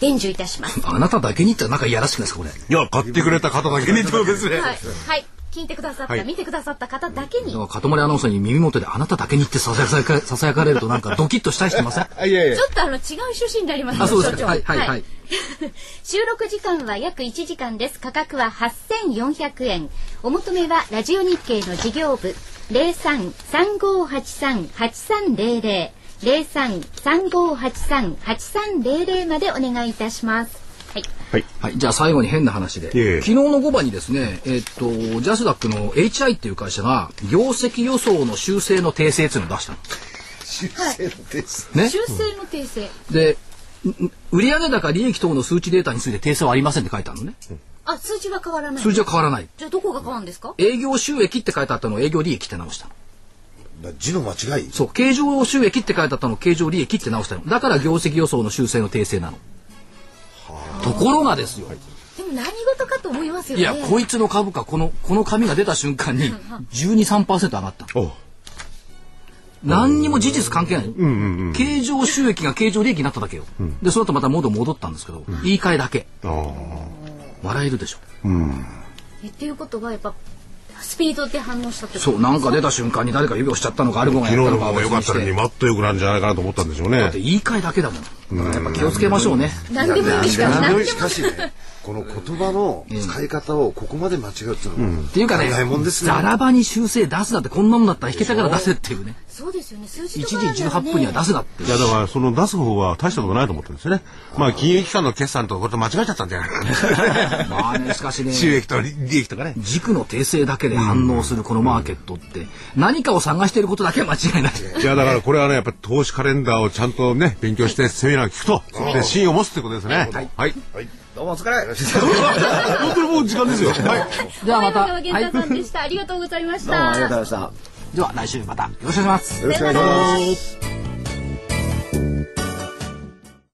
伝授いたします。あなただけにってなんかいやらしくないですか、これ。いや、買ってくれた方だけにってことですね。はい、はい、聞いてくださった、はい。見てくださった方だけに。だかとまりアナウンサーに耳元であなただけにってささやか ささやかれるとなんかドキッとしたりしてません？あ、いやいやちょ。っとあの違う趣旨になりますあそうですか。所長はいはいはい。収録時間は約1時間です。価格は8400円。お求めはラジオ日経の事業部。0335838300 0335838300までお願いいたします。はい。はい。はい、じゃあ最後に変な話で、ええ昨日の5番にですね、えっと、ジャスダックの HI っていう会社が、業績予想の修正の訂正っていうのを出したの。修正です。ね？修正の訂正。で、ん売上高利益等の数値データについて訂正はありませんって書いてあるのね。あ、数字は変わらない。数字は変わらない。じゃあどこが変わるんですか？営業収益って書いてあったのを営業利益って直した字の間違い。そう、経常収益って書いてあったのを経常利益って直したの。だから業績予想の修正の訂正なの。ところがですよ。でも何事かと思いますよね。いや、こいつの株価、この、この紙が出た瞬間に、12、3%上がった何にも事実関係ない。経常収益が経常利益になっただけよ。で、その後またモード戻ったんですけど、言い換えだけ。笑えるでしょ。えっていうことはやっぱスピードで反応したってこと。そう、なんか出た瞬間に誰か指をしちゃったのか、アルゴが昨日やったのかの方が良かったのに、は別にしてもっと良くなるんじゃないかなと思ったんでしょうね。だって。言い換えだけだもん。やっぱ気をつけましょうね。何でもいいんですから何でもしかしね、この言葉の使い方をここまで間違うっていうのは、っていうかね早いもんですね。ザラ場に修正出すなってこんなもんだったら引けたから出せっていうね。そうですよね数字1とか時18分には出すなってい。や、だから、その出す方は大したことないと思ってるんですよね。まあ、金融機関の決算とこれと間違えちゃったんじゃない？かな。まあね、しかしね。収益と利益とかね。軸の訂正だけで反応するこのマーケットって何かを探していることだけは間違いない。いや、だからこれはね、やっぱり投資カレンダーをちゃんとね、勉強してセミナー聞くと、で、芯を持つってことですね。はい。どうもお疲れ。本当にもう時間ですよ。はい。ではまた。さんでした、ありがとうございましどうもありがとうたございました。では来週またよろしくお願いします。よろしくお願いします。